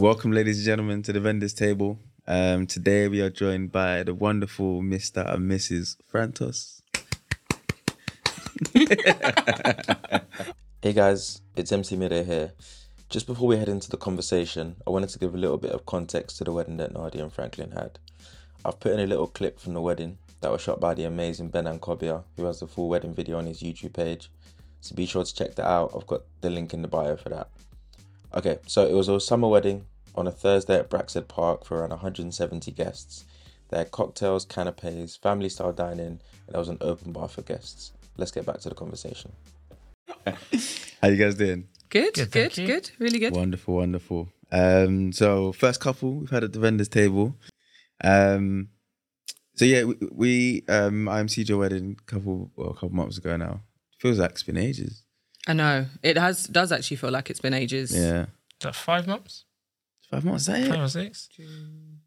Welcome, ladies and gentlemen, to the vendors table. Um, today we are joined by the wonderful Mr. and Mrs. Frantos. Hey guys, it's MC Midday here. Just before we head into the conversation, I wanted to give a little bit of context to the wedding that Nardia and Franklyn had. I've put in a little clip from the wedding that was shot by the amazing Ben Ankobiah, who has the full wedding video on his YouTube page. So be sure to check that out. I've got the link in the bio for that. Okay, so it was a summer wedding on a Thursday at Braxted Park for around 170 guests. They had cocktails, canapes, family style dining, and there was an open bar for guests. Let's get back to the conversation. How you guys doing? Good, Good, good, good, really good. Wonderful, wonderful. Um, so first couple we've had at the vendors table. Um, so yeah, we, we um, I'm CJ wedding couple well, a couple months ago now. Feels like it's been ages. I know it has does actually feel like it's been ages. Yeah, Is that five months? five months. Is that Five it? or six?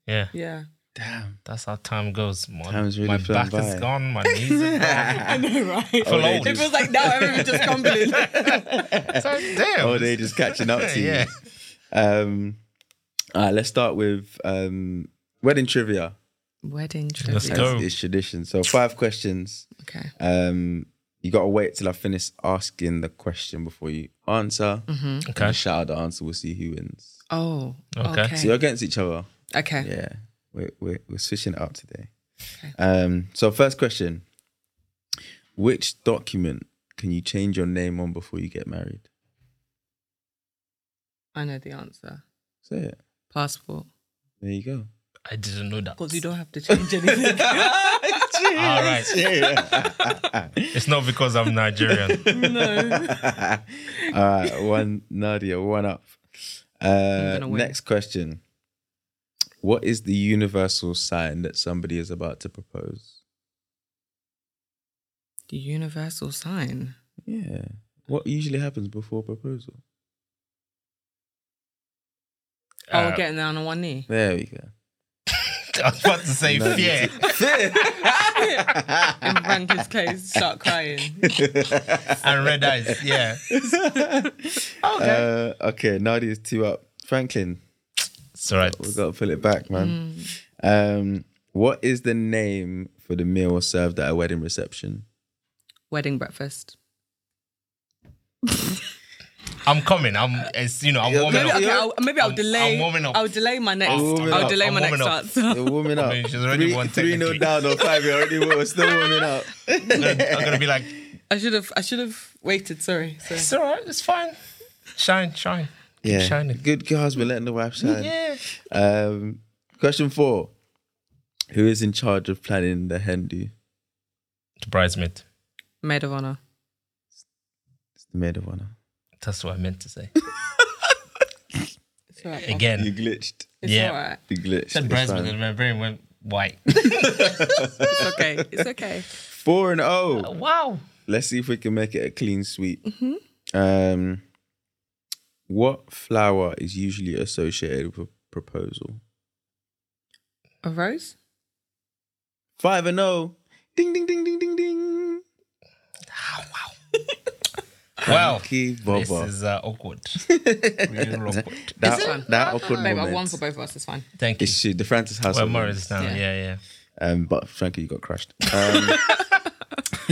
Yeah. yeah. Damn. That's how time goes. My, Time's really my flown back by. is gone. My knees are gone. I know, right? Feel they old. It feels like now everyone's just crumbling. It's like, damn. Oh, they just catching up to you. Yeah. Um, all right, let's start with um, wedding trivia. Wedding trivia. Let's trivia. go. It's, it's tradition. So five questions. Okay. Um, you gotta wait till I finish asking the question before you answer. Mm-hmm. Okay. Just shout out the answer. We'll see who wins. Oh. Okay. Okay. So you're against each other. okay. Yeah, we're we're, we're switching it up today. Okay. Um, so first question: Which document can you change your name on before you get married? I know the answer. Say it. Passport. There you go. I didn't know that. Because you don't have to change anything. All right. It's not because I'm Nigerian. no. All right, one Nardia, one up. Uh, gonna win. next question: What is the universal sign that somebody is about to propose? The universal sign. Yeah. What usually happens before proposal? Oh, Uh, getting down on one knee. There we go. I was about to say No, fear. In Franklyn's case, start crying. and red eyes. Yeah. Uh, okay, Nardia's two up. Franklyn, It's all right. we've got to pull it back, man. Um, what is the name for the meal served at a wedding reception? Wedding breakfast. I'm coming. I'm. It's you know. I'm warming Maybe, up. okay, I'll, maybe I'll I'm- delay. I'm warming up. I'll delay my next. warming I'll delay I'm my next warming up. answer. You're warming up. mean, she's already three, won three nil technically. down or five. You're already we're still warming up. I'm gonna, I'm gonna be like, I should have. I should have waited. Sorry. sorry. it's all right. It's fine. Shine, shine. Keep Yeah, shining. good husband letting the wife shine. Yeah. Um, question four: Who is in charge of planning the hen do? The bridesmaid. Maid of honor. It's the maid of honor. That's what I meant to say. It's alright. Again. You glitched. It's Yeah. alright. You glitched. said It's bridesmaid fine. and my brain went white. It's okay. It's okay. Four and oh. Uh, wow. Let's see if we can make it a clean sweep. Mm-hmm. Um, what flower is usually associated with a proposal? A rose. Five and oh. Ding ding ding ding ding ding. Ah, wow. Key This Bobba. is uh, awkward. Real awkward. That, Is it? that awkward Babe, I've moment. won for both of us. It's fine. Thank you. It's shit, the Francis house. Well, one. Morris down. Yeah. Yeah, yeah. Um, but frankly, you got crushed. Um,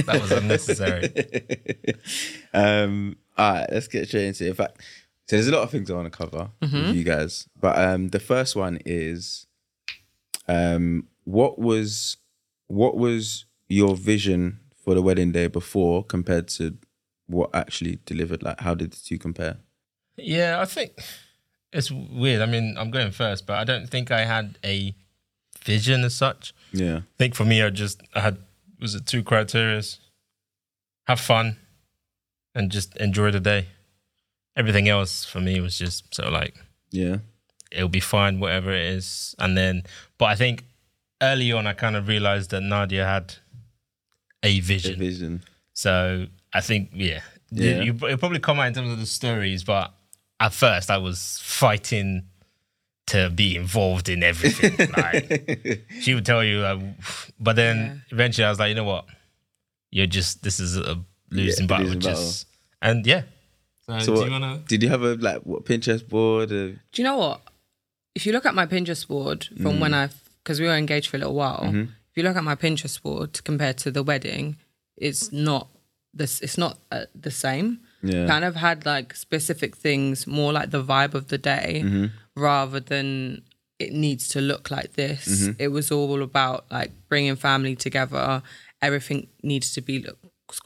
That was unnecessary. um, all right, let's get straight into it. In fact, so there's a lot of things I want to cover with you guys, but um, the first one is, um, what was what was your vision for the wedding day before compared to what actually delivered? Like, how did the two compare? Yeah, I think it's weird. I mean, I'm going first, but I don't think I had a vision as such. Yeah, I think for me, I just I had was it two criterias: have fun and just enjoy the day. Everything else for me was just sort of like yeah, it'll be fine, whatever it is. And then, but I think early on, I kind of realized that Nardia had a vision. vision. So I think, yeah, Yeah. You, it'll probably come out in terms of the stories, but at first I was fighting to be involved in everything. like she would tell you, uh, but then Yeah. eventually I was like, you know what, you're just this is a losing Yeah, battle. losing just and yeah. So, So do what- you wanna? Did you have a like what Pinterest board? Or, Do you know what? if you look at my Pinterest board from when I, because we were engaged for a little while, if you look at my Pinterest board compared to the wedding, it's not this. It's not uh, the same. Yeah. Kind of had like specific things, more like the vibe of the day, rather than it needs to look like this. It was all about like bringing family together. Everything needs to be look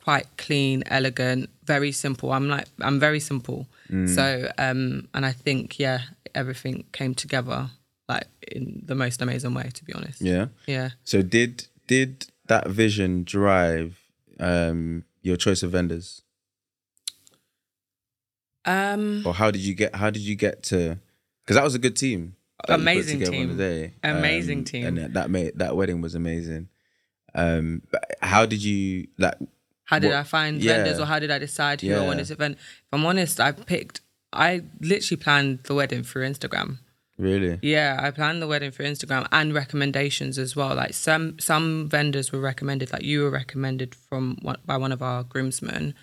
quite clean, elegant, very simple. I'm like I'm very simple. So um and I think yeah, everything came together like in the most amazing way to be honest. Yeah. Yeah. So did did that vision drive um your choice of vendors? Um Or how did you get how did you get to because that was a good team. that you put Amazing team. Amazing Um, team. And that- that made that wedding was amazing. Um but how did you like how did What- I find yeah. vendors or how did I decide who I Yeah. wanted to vend? If I'm honest, I picked I literally planned the wedding through Instagram. Really? Yeah, I planned the wedding for Instagram and recommendations as well. Like some some vendors were recommended, like you were recommended from one, by one of our groomsmen,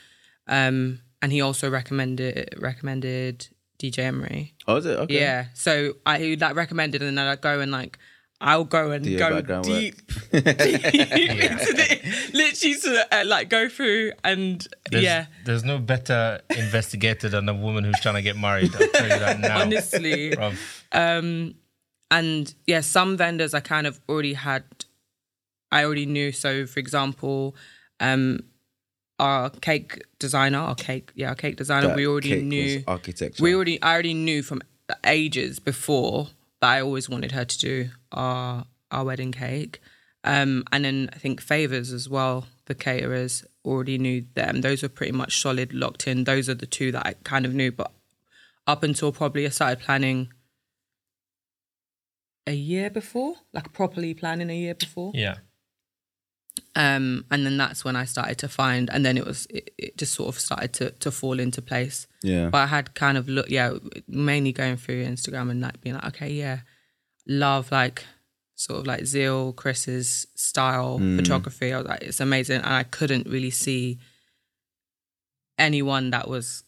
um, and he also recommended recommended DJ Emery. Oh, is it? Okay. Yeah, so I like recommended, and then I go and like I'll go and go background deep, deep into the, literally to uh, like go through and There's, yeah. There's no better investigator than a woman who's trying to get married. I'll tell you that now. Honestly, Um, and yeah, some vendors I kind of already had, I already knew. So, for example, um, our cake designer, our cake, yeah, our cake designer, That we already cake was knew. architecture. We already, I already knew from ages before that I always wanted her to do our our wedding cake. Um, and then I think favors as well. The caterers already knew them. Those were pretty much solid, locked in. Those are the two that I kind of knew. But up until probably I started planning a year before, like properly planning a year before. Yeah. Um, and then that's when I started to find, and then it was it, it just sort of started to to fall into place. Yeah. But I had kind of look, yeah, mainly going through Instagram and like being like, okay, yeah, love like sort of like Zeal, Chris's style photography. I was like, it's amazing, and I couldn't really see anyone that was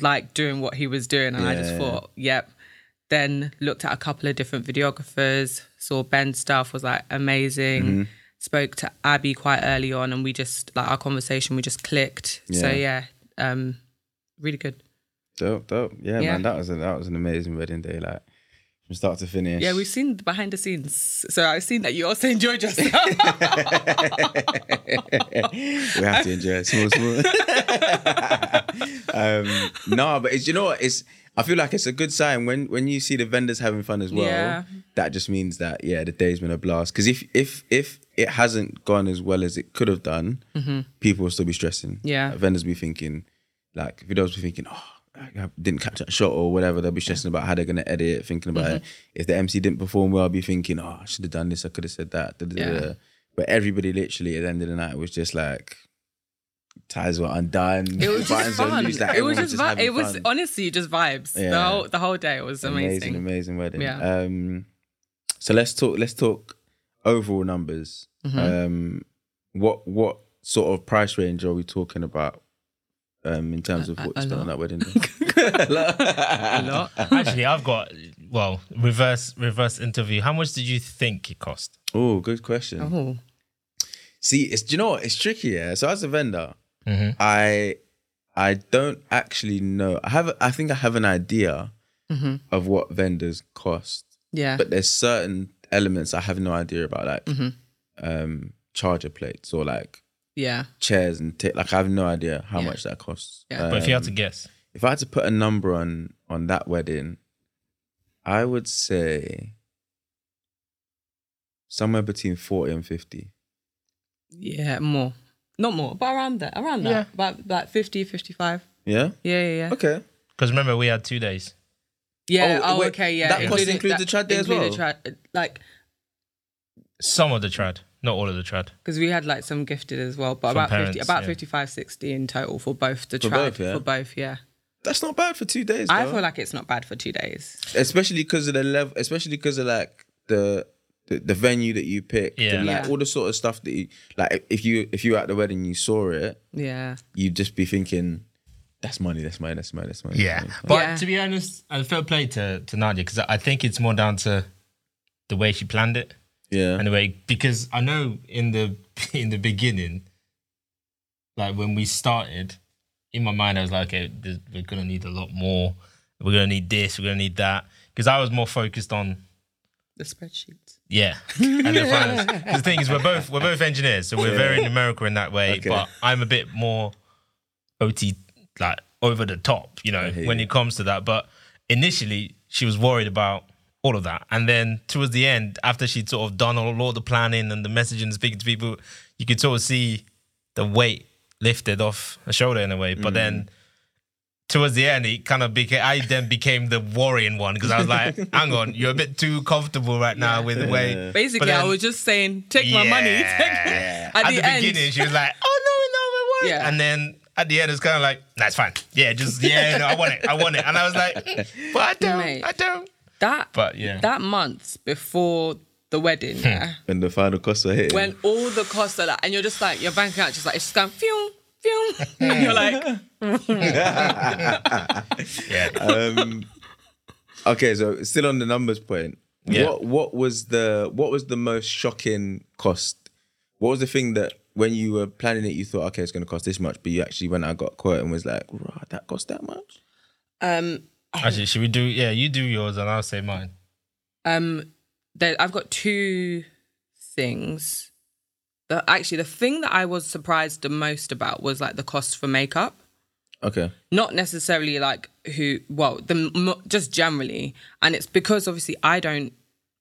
like doing what he was doing, and I just thought, yep. Then looked at a couple of different videographers, saw Ben's stuff was like amazing. Spoke to Abby quite early on, and we just like our conversation, we just clicked. So Yeah. yeah, um, really good. Dope, dope. Yeah, Yeah. man, that was a, that was an amazing wedding day, like from start to finish. Yeah, we've seen the behind the scenes, so I've seen that you also enjoyed yourself. we have to enjoy it. Small, small. um, no, but it's you know what? It's I feel like it's a good sign when when you see the vendors having fun as well. Yeah. That just means that yeah, the day's been a blast. Because if if if it hasn't gone as well as it could have done, people will still be stressing. Mm-hmm. Yeah. Like, vendors be thinking, like videos be thinking, oh. I didn't catch that shot or whatever. They'll be stressing about how they're gonna edit, thinking about it. Mm-hmm. If the MC didn't perform well, I'll be thinking, oh, I should have done this. I could have said that. da, da, da, Yeah. da. But everybody literally at the end of the night was just like ties were undone. It was just fun. loose, like, it was everyone just, vi- it was fun. honestly just vibes. The Yeah. whole the whole day it was amazing. amazing, amazing wedding. Yeah. Um, so let's talk. Let's talk overall numbers. Mm-hmm. Um, what what sort of price range are we talking about? Um, in terms of what a you spent on that wedding day? A lot. Actually, I've got well reverse reverse interview. How much did you think it cost? Oh, good question. Oh, See, it's do you know what? It's tricky. Yeah. So as a vendor, I I don't actually know. I have. I think I have an idea of what vendors cost, yeah. but there's certain elements I have no idea about, like um, charger plates or like yeah. chairs and ta- like I have no idea how Yeah. much that costs. Yeah. But if you had Um, to guess, if I had to put a number on on that wedding, I would say somewhere between forty and fifty. Yeah, more. Not more, but around that. Around that. Yeah. About like 50, 55. Yeah. Yeah, yeah, yeah. Okay. because remember we had two days. Yeah. Oh, Oh, wait, okay. Yeah. that cost Including- includes the trad day as included well? trad- like, Some of the trad, not all of the trad. because we had like some gifted as well, but From about 50, about yeah. 55, 60 in total for both the For trad. both, yeah? For both, yeah. That's not bad for two days. I feel like it's not bad for two days. especially because of the level, especially because of like the, the the venue that you picked, Yeah. and like Yeah. all the sort of stuff that you like. If you if you were at the wedding, you saw it, Yeah. you'd just be thinking, That's money. That's money. That's money. That's money. Yeah, that's money. but Yeah. to be honest, uh, fair play to to Nardia because I think it's more down to the way she planned it yeah. and the way because I know in the in the beginning, like when we started, in my mind I was like, okay, we're gonna need a lot more. We're gonna need this. We're gonna need that because I was more focused on The spreadsheet. Yeah. And the, finance. the thing is, we're both we're both engineers, so we're very numerical in that way. Okay. But I'm a bit more OT, like over the top, you know, when you. it comes to that. But initially, she was worried about all of that, and then towards the end, after she'd sort of done all, all the planning and the messaging, and speaking to people, you could sort of see the weight lifted off her shoulder in a way. But mm. then. Towards the end, it kind of became. I then became the worrying one because I was like, "Hang on, you're a bit too comfortable right now with the way." Basically, then- I was just saying, take my money. Take Yeah. At, At, the, the, end, beginning, she was like, "Oh no, no, I want it." Yeah. And then at the end, it's kind of like, "That's fine. Yeah, just yeah, no, I want it. I want it." And I was like, "But I don't. Mate. I don't." that But yeah, that month before the wedding, hmm. yeah, When the final costs are hitting. when all the costs are like, and you're just like, your bank account just like it's just going, phew, phew, and you're like, yeah. um, okay, so still on the numbers point. Yeah. What what was the what was the most shocking cost? What was the thing that when you were planning it, you thought, okay, it's going to cost this much, but you actually went out, got a quote, and was like, right, that cost that much? um, Actually, should we do? Yeah, you do yours, and I'll say mine. um, there, I've got two things. The, actually, the thing that I was surprised the most about was like the cost for makeup. Okay. not necessarily like who well the just generally and it's because obviously i don't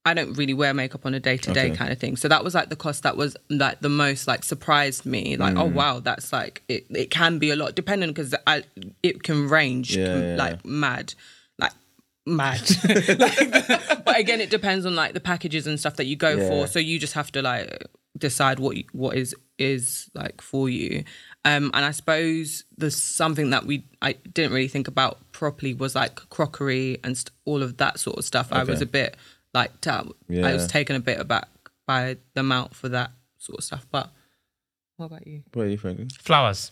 i don't really wear makeup on a day-to-day kind of thing so that was like the cost that was like the most like surprised me like Mm. oh wow that's like it, it can be a lot depending because i it can range Yeah, com- yeah, like mad like mad like, but again it depends on like the packages and stuff that you go Yeah. for so you just have to like decide what what is is like for you um and i suppose there's something that we i didn't really think about properly was like crockery and st- all of that sort of stuff i was a bit like ta- i was taken a bit aback by the amount for that sort of stuff but what about you What are you thinking? Flowers.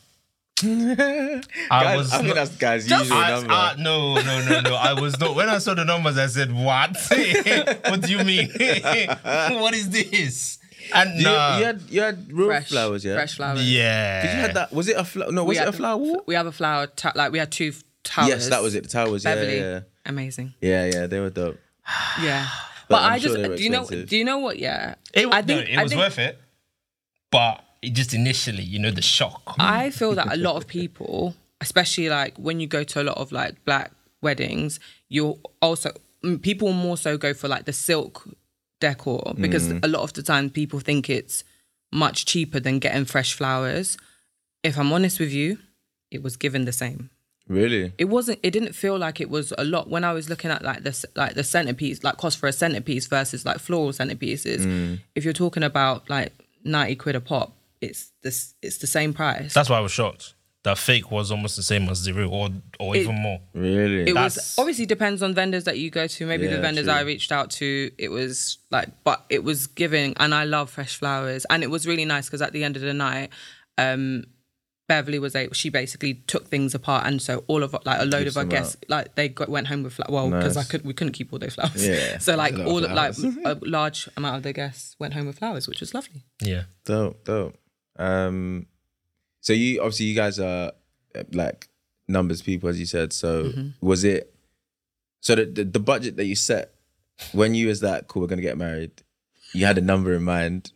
I Guys, was. I think not- that's guys' Just- usual I, number. I- no, no, no, no. I was not. When I saw the numbers, I said, "What? what do you mean? what is this?" And you, uh, you had you had real fresh flowers, yeah. fresh flowers yeah. Did you had that? Was it a flower? No, We was it a flower wall? we have a flower ta- like we had two towers Yes, that was it. The towers. Yeah, Beverly yeah, amazing yeah, yeah. They were dope. yeah But but, I'm sure just do you know do you know what yeah It, i no, think it I was think- worth it, but it just initially, you know, the shock. I feel that a lot of people, especially like when you go to a lot of like black weddings, you'll also people more so go for like the silk decor because Mm. a lot of the time people think it's much cheaper than getting fresh flowers. If I'm honest with you, it was given the same. Really? It wasn't. It didn't feel like it was a lot when I was looking at like this, like the centerpiece, like cost for a centerpiece versus like floral centerpieces. Mm. If you're talking about like ninety quid a pop, it's this. It's the same price. That's why I was shocked. That fake was almost the same as the real, or or It- even more. Really? it was That's- obviously depends on vendors that you go to. Maybe Yeah, the vendors true. I reached out to, it was like, but it was giving, and I love fresh flowers, and it was really nice because at the end of the night, um, Beverly was able. She basically took things apart, and so all of like a load Gives of our them guests, like they got, went home with flowers. Well, because I could, we couldn't keep all those flowers. Yeah, So like a lot of all of, like a large amount of the guests went home with flowers, which was lovely. Yeah. Dope, dope. Um, so you obviously you guys are uh, like numbers people, as you said. So Mm-hmm. was was it? So the, the the budget that you set when you was that cool, we're gonna get married. You had a number in mind.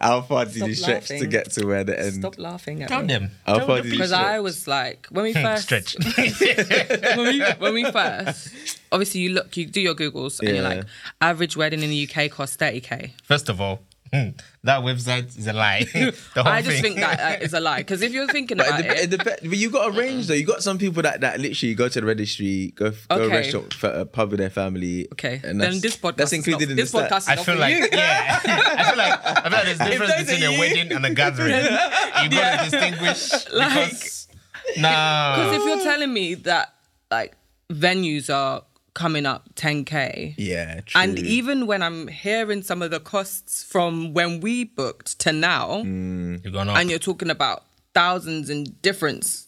How far did Stop you stretch to get to where the end? Stop laughing at Tell me. them. How Tell far the did you. Because I was like, when we first Stretch. when we when we first obviously you look you do your googles and you're like average wedding in the UK costs 30k. First of all, that website is a lie. the whole I just thing. think that uh, is a lie because if you're thinking But, about it, dep- it, it dep- but you got a range though. You got some people that, that literally go to the registry, go go Okay. restaurant, f- uh, pub with their family. okay, and then this podcast that's is included not, in this the podcast stat. is I feel like you. yeah. I feel like I feel like there's a difference between a you- wedding and a gathering. You gotta distinguish Like- because nah. Because if you're telling me that like venues are coming up 10k. Yeah, true. And even when I'm hearing some of the costs from when we booked to now, Mm. You're going up. and you're talking about thousands in difference.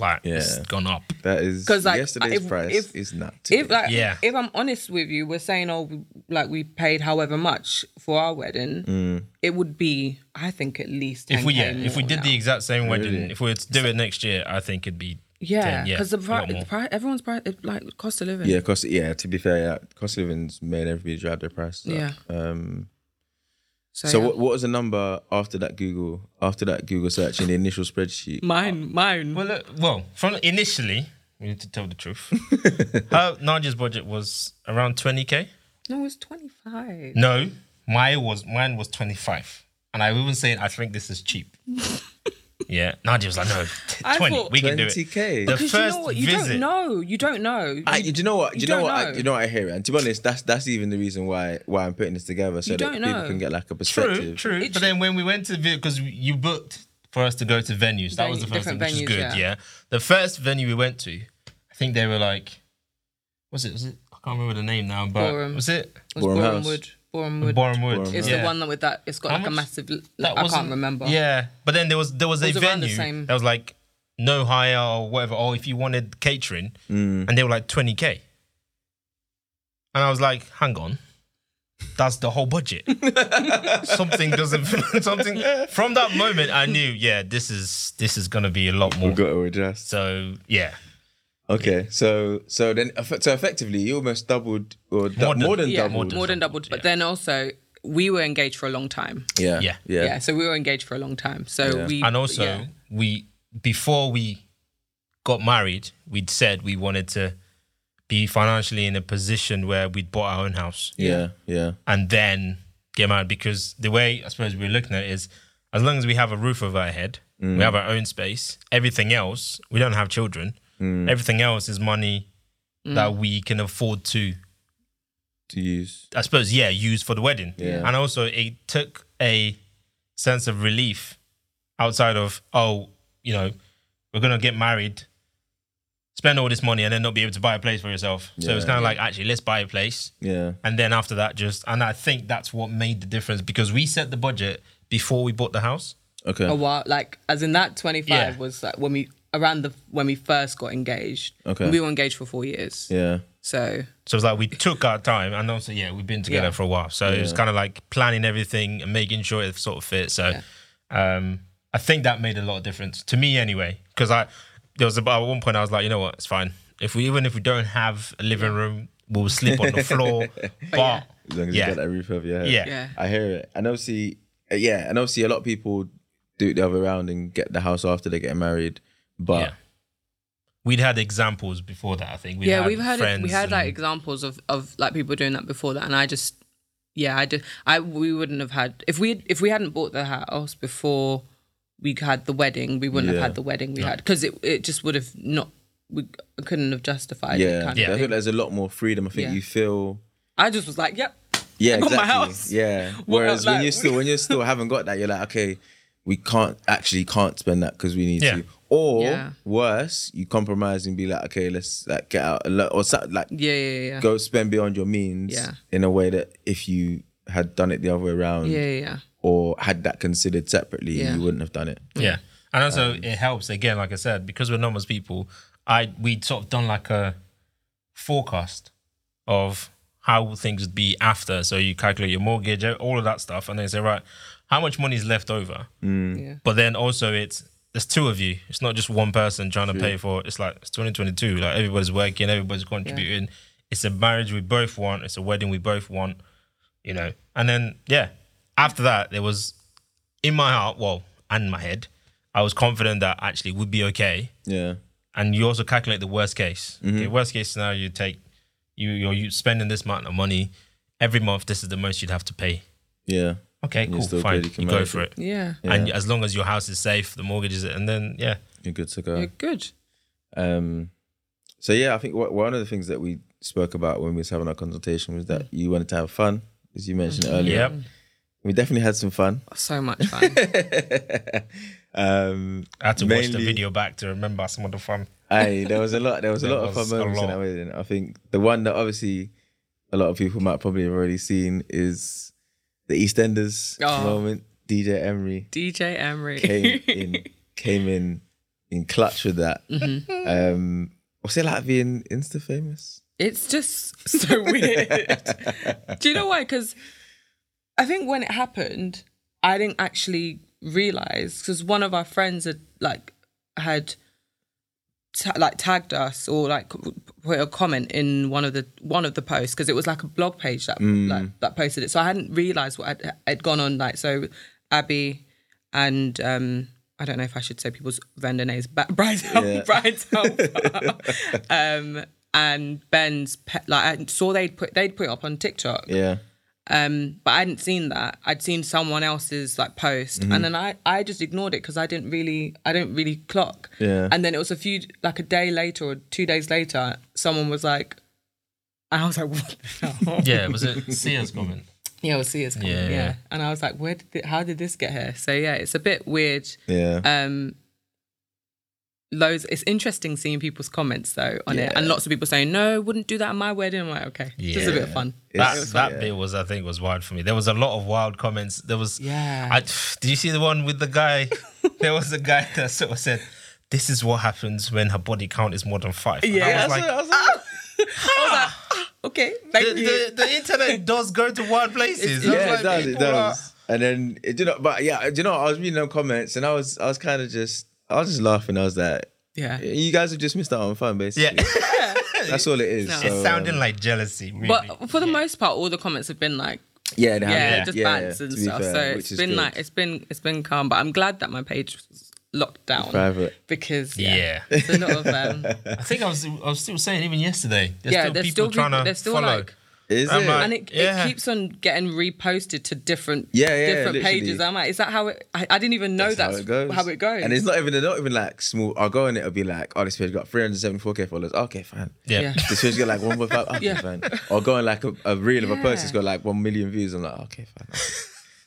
Like Yeah. it's gone up. That is 'Cause, like, yesterday's if- price if- is not. If like Yeah. if I'm honest with you, we're saying oh we- like we paid however much for our wedding, it would be I think at least 10K If we yeah, if we more did the exact same wedding, Really? if we were to do it next year, I think it'd be yeah 10, yeah, because the, a pri- the pri- everyone's price like cost of living yeah, cost. Yeah, to be fair, yeah, cost of living's made everybody drive their price. up. Yeah. Um. so, So yeah. what, what was the number after that Google after that Google search in the initial spreadsheet? mine mine Well, look, well, from initially, we need to tell the truth. Her Nardia's budget was around twenty k. no it was twenty five. No, mine was mine was twenty five, and I even saying I think this is cheap. yeah, Nardia was like, no, t- I twenty, thought- we can do Twenty it. k. The Because you first know what? You visit- don't know. You don't know. I, do you know what? Do you you, know don't what? I, know. you know what I hear it. And to be honest, that's that's even the reason why why I'm putting this together so You that don't people know. can get like a True, perspective. true. It but then when we went to because you booked for us to go to venues, that was the Venue- first thing, different which is venues, good. yeah. Yeah. the first venue we went to, I think they were like, was it? Was it? I can't remember the name now, but Boreham. was it It was Boreham Boreham House. Wood. Boreham Wood. Boreham Wood? Boreham It's yeah. the one that with that. It's got How like a much? massive. That I can't remember. Yeah, but then there was there was, It a was around the venue same- that was like no hire or whatever, or if you wanted catering, Mm. and they were like twenty k, and I was like, hang on. That's the whole budget. something doesn't. Something from that moment, I knew. Yeah, this is this is gonna be a lot more. We've got to adjust. So yeah, Okay, so so then so effectively you almost doubled or du- More more, than- than yeah, doubled. more than doubled. But then also, we were engaged for a long time. yeah, Yeah. yeah, Yeah. so we were engaged for a long time. So Yeah. we and also yeah. we before we got married, we'd said we wanted to be financially in a position where we'd bought our own house. yeah, yeah, and then get married because the way I suppose we're looking at it is as long as we have a roof over our head, we mm. have our own space, everything else, we don't have children, Mm. everything else is money mm. that we can afford to, To use. I suppose, yeah, use for the wedding. Yeah. And also, it took a sense of relief outside of, oh, you know, we're going to get married. Spend all this money and then not be able to buy a place for yourself. So it's Yeah. kind of like, actually, let's buy a place Yeah, and then after that just and i think that's what made the difference because we set the budget before we bought the house okay, a while, like as in that twenty five Yeah. was like when we around the when we first got engaged. Okay. we were engaged for four years. yeah, So so it's like we took our time and also yeah we've been together Yeah. for a while so it was kind of like planning everything and making sure it sort of fit so um i think that made a lot of difference to me anyway because i there was about at one point i was like you know what it's fine if we even if we don't have a living room we'll sleep on the floor but as long as Yeah. you got that roof over your head. Yeah. Yeah. I hear it, and obviously, uh, yeah, and obviously a lot of people do it the other way around and get the house after they get married, but yeah we'd had examples before that i think We'd yeah, had we've had we had like examples of of like people doing that before that, and I just yeah, I did. I we wouldn't have had if we if we hadn't bought the house before we had the wedding, we wouldn't Yeah. have had the wedding we had because it it just would have not we couldn't have justified it. yeah, Kind Yeah. Of I think there's a lot more freedom. I think Yeah. you feel. I just was like, yep. Yeah, I got exactly. my house. Yeah. What Whereas else, when like- you still when you still haven't got that, you're like, okay, we can't actually can't spend that because we need Yeah. to. Or Yeah. worse, you compromise and be like, okay, let's like get out or something like Yeah, yeah, yeah. go spend beyond your means Yeah. in a way that if you had done it the other way around Yeah, yeah, yeah. or had that considered separately, Yeah. you wouldn't have done it. Yeah, and also Um, it helps again, like I said, because we're numbers people. I we'd sort of done like a forecast of how things would be after. So you calculate your mortgage, all of that stuff, and then say, right, how much money is left over? yeah. But then also it's there's two of you. It's not just one person trying to pay for. It. It's like it's 2022. Like everybody's working, everybody's contributing. It's a marriage we both want. It's a wedding we both want. You know, and then yeah, after that there was in my heart, well, and my head, I was confident that actually would be okay. Yeah. And you also calculate the worst case. Mm-hmm. Okay, worst case scenario, you take you you're you spending this amount of money every month. This is the most you'd have to pay. Yeah. Okay, cool, still fine. good, you You, can go for it. it. Yeah. And as long as your house is safe, the mortgage is, and then yeah, You're good to go. You're good. Um, so yeah, I think wha- one of the things that we spoke about when we was having our consultation was that you wanted to have fun, as you mentioned earlier. Yep. We definitely had some fun. So much fun. um, I had to watch the video back to remember some of the fun. Aye, there was a lot. There was a There lot of fun moments in that wedding. I think the one that obviously a lot of people might probably have already seen is the EastEnders Oh. moment. DJ Emery DJ Emery. came in came in in clutch with that. Mm-hmm. Um, what's it like being Insta famous? It's just so weird. Do you know why? Because I think when it happened, I didn't actually realize because one of our friends had like had ta- like tagged us or like put a comment in one of the one of the posts because it was like a blog page that like, that posted it. So I hadn't realized what had, had gone on. Like so, Abby and um I don't know if I should say people's vendor names, but Bride's Yeah. Bride's helper. um, and Ben's pe- like I saw they'd put they'd put it up on TikTok. Yeah. Um, but I hadn't seen that. I'd seen someone else's like post, Mm-hmm. and then I I just ignored it because I didn't really I didn't really clock. Yeah. And then it was a few like a day later or two days later, someone was like, and I was like, what the hell? Yeah, was it Sia's comment? yeah, we'll see us coming. Yeah, Yeah, yeah. And I was like, where did it, how did this get here? So yeah, it's a bit weird. Yeah. Um, loads. It's interesting seeing people's comments though on it, and lots of people saying, "No, wouldn't do that at my wedding." I'm like, okay, just a bit of fun. That, It's- that yeah. bit was, I think, was wild for me. There was a lot of wild comments. There was, Yeah. I, did you see the one with the guy? there was a guy that sort of said, "This is what happens when her body count is more than five. And Yeah, ah! I was like, ah, Okay, thank the, you. the, the internet does go to wild places. Yeah, like, it does. It people are- And then it, you know, but yeah, do you know, I was reading them comments and I was, I was kind of just, I was just laughing. I was like, yeah. you guys have just missed out on fun, basically. Yeah, That's all it is. No. So, it's sounding um, like jealousy. Really. But for the most part, all the comments have been like, yeah, they have, yeah, yeah, just yeah, bants and stuff. fair, so it's been good. like it's been it's been calm. But I'm glad that my page was locked down private. because yeah, yeah. it's a lot of um, I think I was I was still saying even yesterday. There's yeah. still There's people still trying people, to there's still follow. like Is I'm it? like- and it, Yeah. it keeps on getting reposted to different Yeah, yeah, different literally. pages. I'm like, is that how it? I, I didn't even know that's, how it goes. how it goes. And it's not even they're not even like small. I'll go on it. It'll be like, oh, this page got 374k followers. Okay, fine. yeah. Yeah. This page got like 1.5. Okay, Yeah. fine. Or going like a, a reel of a post. It's Yeah. got like one million views. I'm like, okay, fine.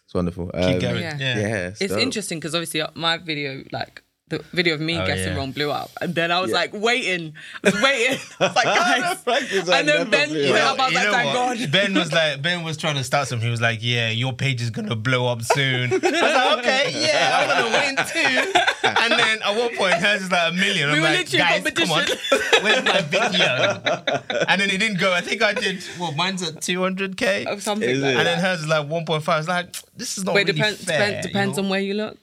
It's wonderful. Um, Keep going. Yeah. Yeah. Yeah, it's interesting because obviously uh, my video like. The video of me Oh, guessing yeah. wrong blew up, and then I was Yeah. like waiting, I was waiting. I was like, guys, Frank is and then Ben blew blew up. up. I was You like, thank? God. Ben was like, Ben was trying to start something. He was like, "Yeah, your page is gonna blow up soon." I was like, "Okay, yeah, I'm gonna win too." And then at one point, hers is like a million. I'm We were like, literally in "Guys, come on, where's my video?" And then it didn't go. I think I did. Well, mine's at 200k, Or something like it? and then hers is like 1.5. I was like, "This is not Wait, really depends fair." depends, you depends know? on where you look.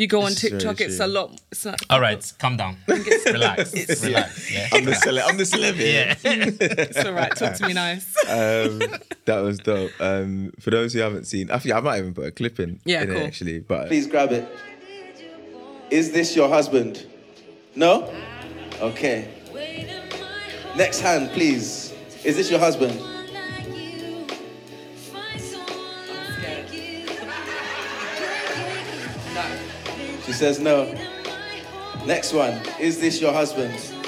If you go on This is TikTok, it's true. a lot. It's like, All right, calm down. Relax. Relax. Yeah. I'm the cele- I'm the celeb here. Yeah. it's all right. Talk to me nice. um, that was dope. Um, for those who haven't seen, actually, I might even put a clip in. Yeah, in it actually, but Please grab it. Is this your husband? No? Okay. Next hand, please. Is this your husband? She says no. Next one. Is this your husband?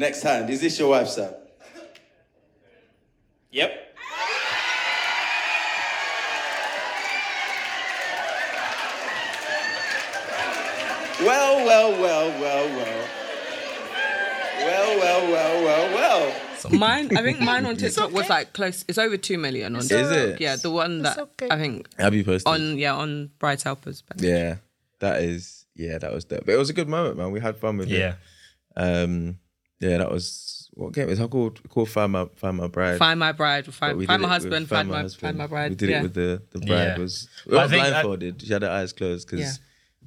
Next hand. Is this your wife, sir? Yep. Well, well, well, well, well. Well, well, well, well, well. Mine, I think mine on TikTok was like close. It's over two million on Is TikTok. it? Yeah, the one that I think have you posted? on yeah on Bride's Helpers. page. yeah, that is. Yeah, that was dope. But it was a good moment, man. We had fun with Yeah. it. Um, yeah, that was what game is it called? Called Find My Find My Bride. Find my bride, find, we find my husband, find my husband. find my bride. We did yeah. it with the the bride Yeah. was we I were think I- blindfolded. she had her eyes closed because Yeah.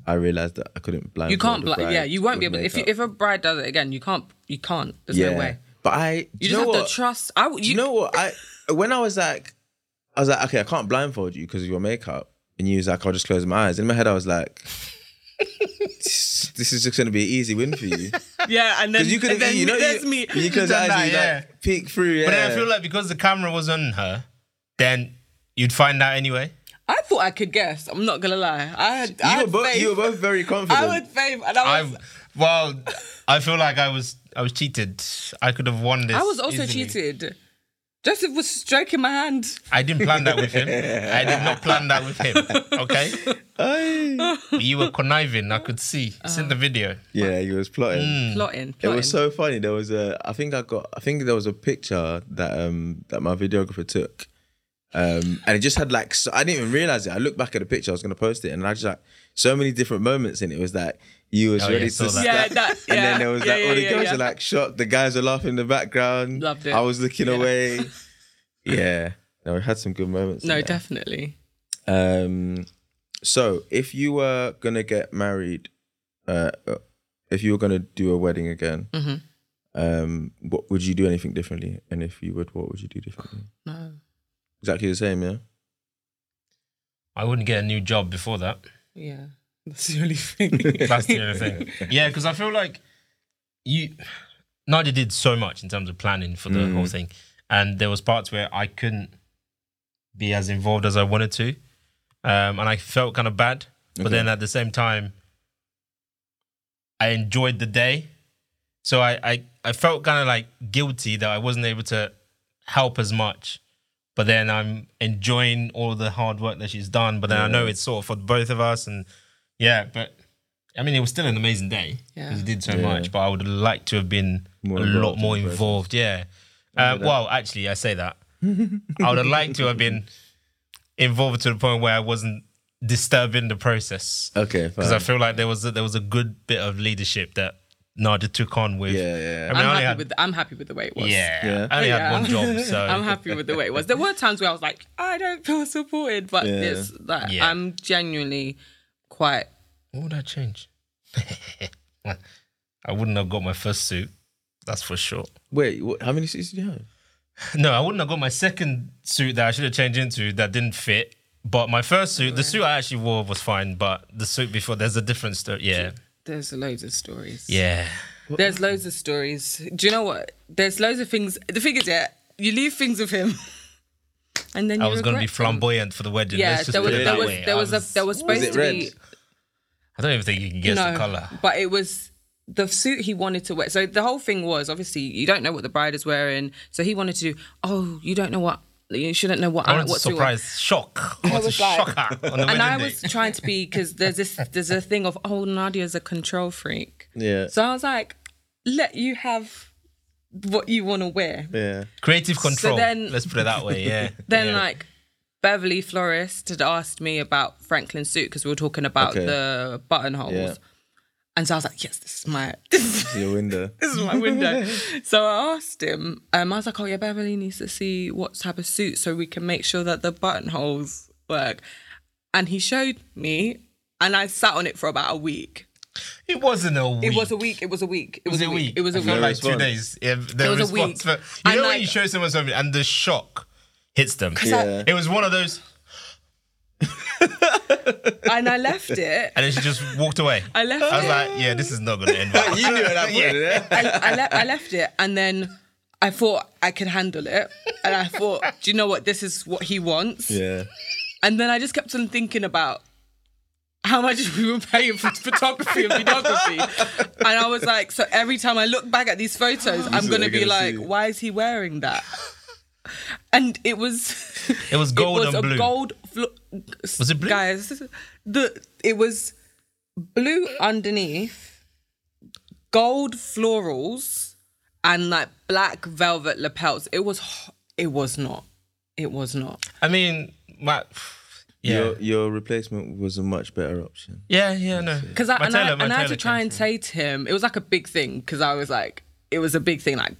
I realized that I couldn't blindfold. you can't. the Bl- bride yeah, you won't be with able. If you, if a bride does it again, you can't. You can't. There's yeah, no way. but I You do just know have what? to trust. I. w- Do you know what I when I was like, I was like, okay, I can't blindfold you because of your makeup, and you was like, I'll just close my eyes. In my head, I was like, this, this is just gonna be an easy win for you Yeah, and then you could, and then you know, there's you, me. you close your done that, yeah. like peek through. Yeah. But then I feel like because the camera was on her, then you'd find out anyway. I thought I could guess. I'm not gonna lie. I had, I You were, both, faith. you were both very confident. I would faith, and I was. I well, I feel like I was I was cheated. I could have won this. I was also easily. cheated. Joseph was stroking my hand. I didn't plan that with him. I did not plan that with him. Okay, you were conniving. I could see. It's in the video. yeah, he was plotting. Mm. Plotting, It was so funny. There was a, I think I got, I think there was a picture that um that my videographer took, um and it just had like, so, I didn't even realize it. I looked back at the picture, I was gonna post it, and I just like so many different moments in it. It was like you was Oh, ready saw to that. Yeah, snap, that- and then there was yeah, like yeah, all the yeah, girls yeah. were like shocked. The guys were laughing in the background. Loved it. I was looking Yeah. away. Yeah, no, we had some good moments. no, definitely. Um, so if you were gonna get married, uh, uh, if you were gonna do a wedding again, Mhm. um, what would you do anything differently? And if you would, what would you do differently? No. Exactly the same, yeah. I wouldn't get a new job before that. Yeah. That's the only thing. That's the only thing. Yeah, because I feel like you Nardia did so much in terms of planning for the Mm. whole thing, and there was parts where I couldn't be as involved as I wanted to, um, and I felt kind of bad. But Okay. then at the same time, I enjoyed the day, so I I, I felt kind of like guilty that I wasn't able to help as much. But then I'm enjoying all the hard work that she's done. But then I know it's sort of for both of us, and yeah, but I mean, it was still an amazing day Yeah. because it did so Yeah. much. But I would like to have been More a lot involved in more the process. involved. Yeah. Uh, well, actually, I say that I would have liked to have been involved to the point where I wasn't disturbing the process Okay, because I feel like there was a, there was a good bit of leadership that Nardia took on with. Yeah, yeah. I mean, I'm only happy had, with I'm happy with the way it was. yeah, Yeah. I only Yeah. had one job, so I'm happy with the way it was. There were times where I was like, I don't feel supported, but Yeah. it's like Yeah. I'm genuinely quite What would I change? I wouldn't have got my first suit. That's for sure. Wait, what, how many suits did you have? No, I wouldn't have got my second suit that I should have changed into that didn't fit. But my first suit, the suit I actually wore was fine. But the suit before, there's a different story. Yeah, there's loads of stories. yeah. There's loads of stories. Do you know what? There's loads of things. The thing is, yeah, you leave things with him, and then I you was going to be regret them. flamboyant for the wedding. Yeah, Let's just there was put it there that was way. there I was a there was supposed it to red? Be I don't even think you can guess no, the color. but it was the suit he wanted to wear. So the whole thing was obviously you don't know what the bride is wearing, so he wanted to. do, Oh, you don't know what you shouldn't know what I I wanted to what to wear. surprise, shock. I was like- shock her And I was day. trying to be because there's this there's a thing of oh Nardia's a control freak. Yeah, So I was like, let you have what you want to wear. yeah. Creative control. So then- Let's put it that way. Yeah. Then yeah. like Beverly Florist had asked me about Franklyn's suit because we were talking about Okay. the buttonholes. Yeah. And so I was like, yes, this is my this is, Your window. this is my window. so I asked him, um, I was like, oh yeah, Beverly needs to see what type of suit so we can make sure that the buttonholes work. And he showed me and I sat on it for about a week. it wasn't a week. It was a week. It was a week. It was was, a a week. week. It was a week. like response. two days. Yeah, the It was a week. For, you And know when you show someone something and the shock hits them. Yeah. It was one of those, and I left it. and then she just walked away. I left I was it. like, yeah, this is not going to end well. you knew at that yeah. I, I, le- I left it and then I thought I could handle it. And I thought, do you know what? This is what he wants. Yeah. And then I just kept on thinking about how much we were paying for photography and videography. And I was like, so every time I look back at these photos, I'm going to be gonna like, see. why is he wearing that? And it was It was gold it was and a blue. gold flo- Was it blue? guys the it was blue underneath gold florals and like black velvet lapels it was h- it was not it was not I mean, my, yeah. Your your replacement was a much better option. yeah, yeah, no. because I, and, I, tailor- my and I had to try and say to him it was like a big thing because I was like it was a big thing like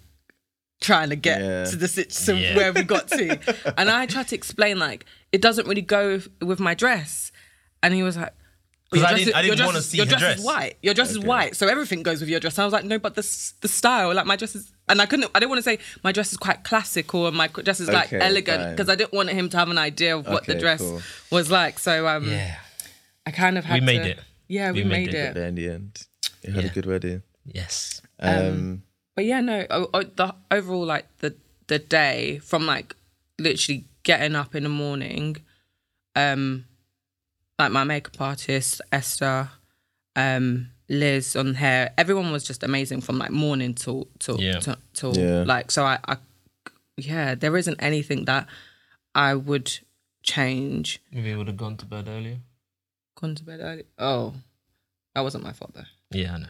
trying to get Yeah. to the situation Yeah. where we got to and I tried to explain like it doesn't really go with, with my dress and he was like 'Cause your I dress didn't- is- I didn't dress wanna see your dress, dress. is white your dress is white so everything goes with your dress and I was like no but the the style like my dress is and I couldn't I didn't want to say my dress is quite classic or my dress is like elegant because I didn't want him to have an idea of what the dress cool. was like so um Yeah. I kind of had We made to- it. yeah we, We made made, it. it. In the end, you had Yeah. a good wedding. Yes. Um, But yeah, no. o- o- The overall, like the the day from like literally getting up in the morning um, like my makeup artist Esther, um, Liz on hair. Everyone was just amazing from like morning till till Yeah. till, till Yeah. like so. I, I yeah, there isn't anything that I would change. Maybe I would have gone to bed earlier. Gone to bed early. Oh, that wasn't my fault though. Yeah, I know.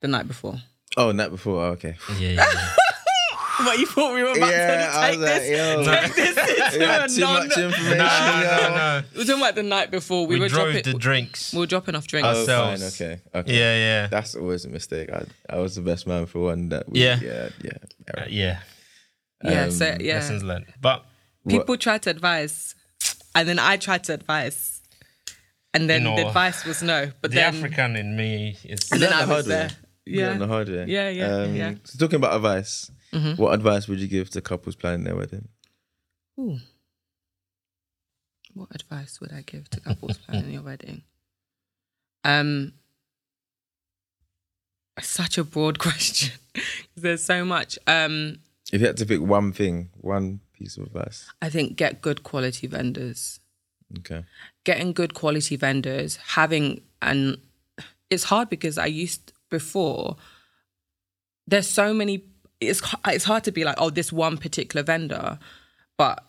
The night before. Oh, night before. Oh, okay. Yeah, yeah. yeah. What you thought we were about Yeah, I to was take like, this? yo. Take this into Yeah, a too non- much information. no, yo. no, no. We were talking about the night before. We, We, were drove dropping. the drinks. we were dropping off drinks. Oh, fine. ourselves. Okay. Okay. Yeah, yeah. That's always a mistake. I, I was the best man for one. That we, Yeah. yeah, yeah. Uh, yeah. yeah, so um, yeah. Lessons learned. But People tried to advise, and then I tried to advise, and then You know, the advice was no. But the then, African in me is and then learn I was hard way. there. Yeah. the hard way. Yeah, yeah, Um, yeah. So talking about advice, what advice would you give to couples planning their wedding? Ooh. What advice would I give to couples planning your wedding? Um, such a broad question. There's so much. Um, If you had to pick one thing, one piece of advice. I think get good quality vendors. Okay. Getting good quality vendors, having and it's hard because I used before. There's so many. It's it's hard to be like, oh, this one particular vendor, but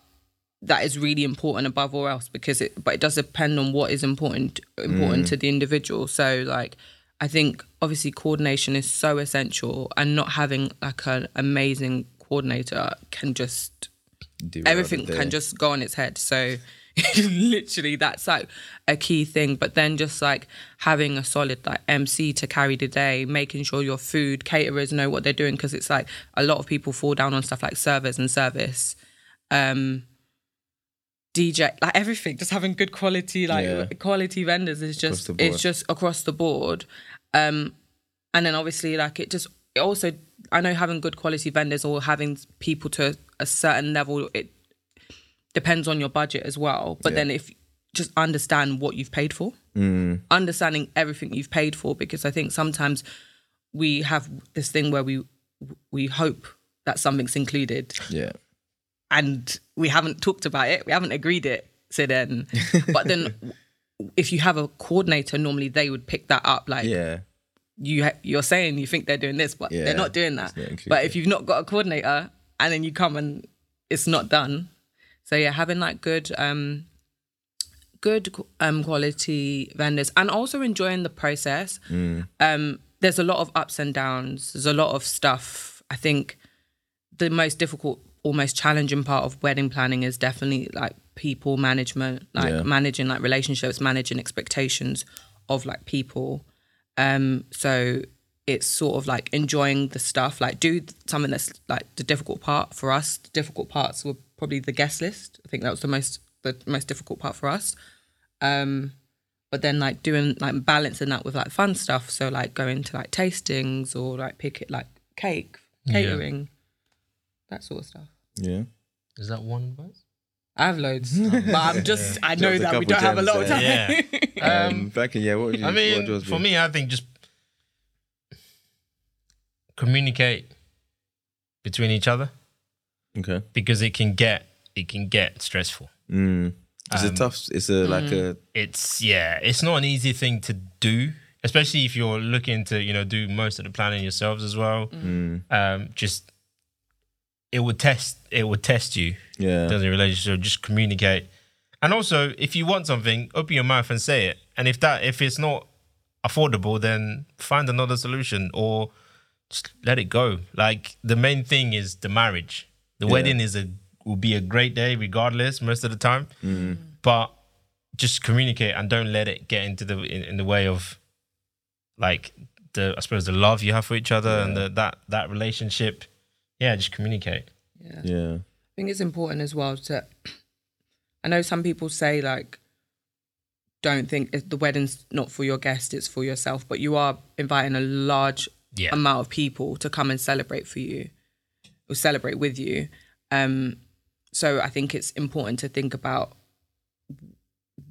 that is really important above all else because it. But it does depend on what is important important to the individual. So like, I think obviously coordination is so essential, and not having like an amazing coordinator can just everything can just go on its head. So literally that's like a key thing. But then just like having a solid like MC to carry the day, making sure your food caterers know what they're doing because it's like a lot of people fall down on stuff like servers and service. Um DJ, like everything, just having good quality, like Yeah. quality vendors is just it's just across the board. Um and then obviously like it just it also I know having good quality vendors or having people to a certain level it depends on your budget as well. But Yeah. then if just understand what you've paid for, Mm. understanding everything you've paid for, because I think sometimes we have this thing where we we hope that something's included Yeah. and we haven't talked about it, we haven't agreed it. So then, but then if you have a coordinator, normally they would pick that up. Like Yeah. you ha- you're saying you think they're doing this, but Yeah, they're not doing that. not but if you've not got a coordinator and then you come and it's not done, so yeah, having like good um good um quality vendors and also enjoying the process. Mm. Um, there's a lot of ups and downs. There's a lot of stuff. I think the most difficult, almost challenging part of wedding planning is definitely like people management, like Yeah. managing like relationships, managing expectations of like people. Um, so it's sort of like enjoying the stuff, like do something that's like the difficult part for us. The difficult parts were probably the guest list. I think that was the most the most difficult part for us. Um, but then like doing like balancing that with like fun stuff. So like going to like tastings or like pick it like cake, catering, that sort of stuff. Yeah. is that one advice? I have loads, but I'm just I know Dropped a that we don't have a lot of time. Yeah. Um, Frankie, yeah. What would you? I what would mean, for be? me, I think just communicate between each other Okay. because it can get it can get stressful. Mm. It's a Um, tough. It's a like a. It's yeah, it's not an easy thing to do, especially if you're looking to you know do most of the planning yourselves as well. Mm. Um, just it would test it would test you Yeah. does a relationship just communicate and also if you want something open your mouth and say it and if that if it's not affordable then find another solution or just let it go like the main thing is the marriage the Yeah. wedding is a will be a great day regardless most of the time mm-hmm. but just communicate and don't let it get into the in, in the way of like the i suppose the love you have for each other and the, that that relationship yeah just communicate Yeah. Yeah. I think it's important as well to. I know some people say like, don't think it- the wedding's not for your guest; it's for yourself. But you are inviting a large Yeah. amount of people to come and celebrate for you, or celebrate with you. Um, so I think it's important to think about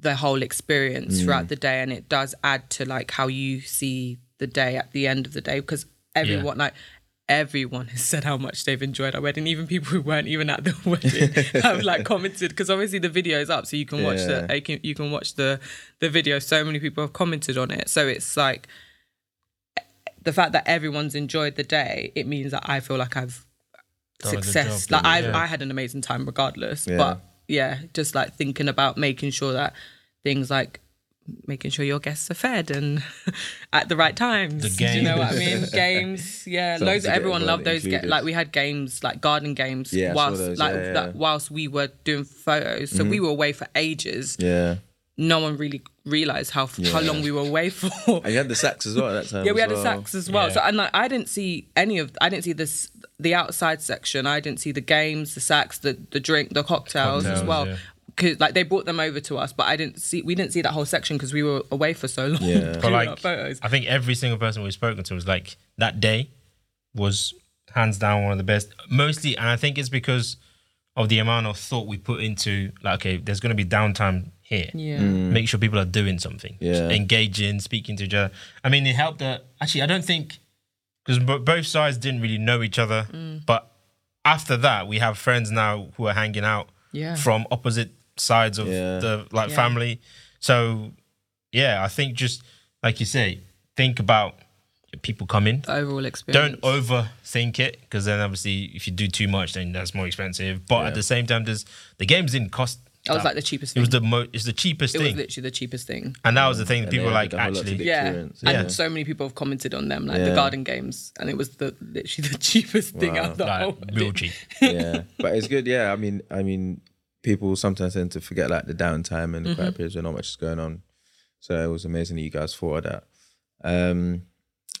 the whole experience throughout the day, and it does add to like how you see the day at the end of the day because everyone like everyone has said how much they've enjoyed our wedding. Even people who weren't even at the wedding have like commented because obviously the video is up, so you can watch Yeah. the you can, you can watch the the video. So many people have commented on it, so it's like the fact that everyone's enjoyed the day. It means that I feel like I've Done success. job, like I yeah. I had an amazing time regardless. Yeah. But yeah, just like thinking about making sure that things like making sure your guests are fed and at the right times. The Do you know what I mean? games. games, yeah. Something loads. to get Everyone everyone loved those. Ga- like we had games, like garden games, Yeah, I whilst those. like Yeah, yeah, that, whilst we were doing photos. So we were away for ages. Yeah. No one really realized how how long we were away for. And you had the sax as well at that time. Yeah, we had a well. sax as well. Yeah. So and like, I didn't see any of I didn't see this the outside section. I didn't see the games, the sax, the the drink, the cocktails, as well. yeah. Cause like they brought them over to us, but I didn't see we didn't see that whole section because we were away for so long. Yeah. doing But like. I think every single person we've spoken to was like that day was hands down one of the best. Mostly, and I think it's because of the amount of thought we put into like, okay, there's going to be downtime here. Yeah. Make sure people are doing something, Yeah. engaging, speaking to each other. I mean, it helped that actually. I don't think because both sides didn't really know each other, Mm. but after that, we have friends now who are hanging out Yeah. from opposite sides of Yeah. the like Yeah. family. So yeah, I think just like you say, think about people coming. The overall experience. Don't overthink it because then obviously if you do too much, then that's more expensive. But Yeah. at the same time, there's the games didn't cost. That was like the cheapest thing. It thing. was the mo- It's the cheapest thing. it was thing, literally the cheapest thing. and that was the thing. And People were like added a whole lot to actually, the Yeah. experience. And Yeah. so many people have commented on them, like Yeah. the garden games, and it was the literally the cheapest thing Wow. out of the whole. like real cheap. yeah, but it's good. Yeah, I mean, I mean, people sometimes tend to forget like the downtime and the Mm-hmm. quiet periods when not much is going on. So it was amazing that you guys thought of that. Um,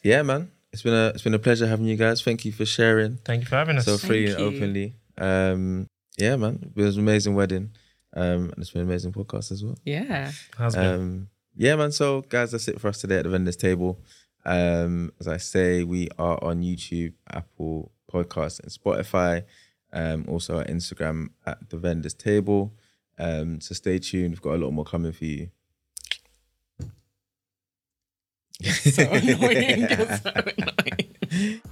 yeah, man, it's been a it's been a pleasure having you guys. Thank you for sharing Thank you for having us. so free and you. openly. Um, yeah, man, it was an amazing wedding. Um, and it's been an amazing podcast as well. Yeah. Has been. Um, yeah, man. So, guys, that's it for us today at the vendors table. Um, as I say, we are on YouTube, Apple Podcasts, and Spotify. Um, also at Instagram at the vendors table. Um, so stay tuned. We've got a lot more coming for you. So annoying. You're so annoying.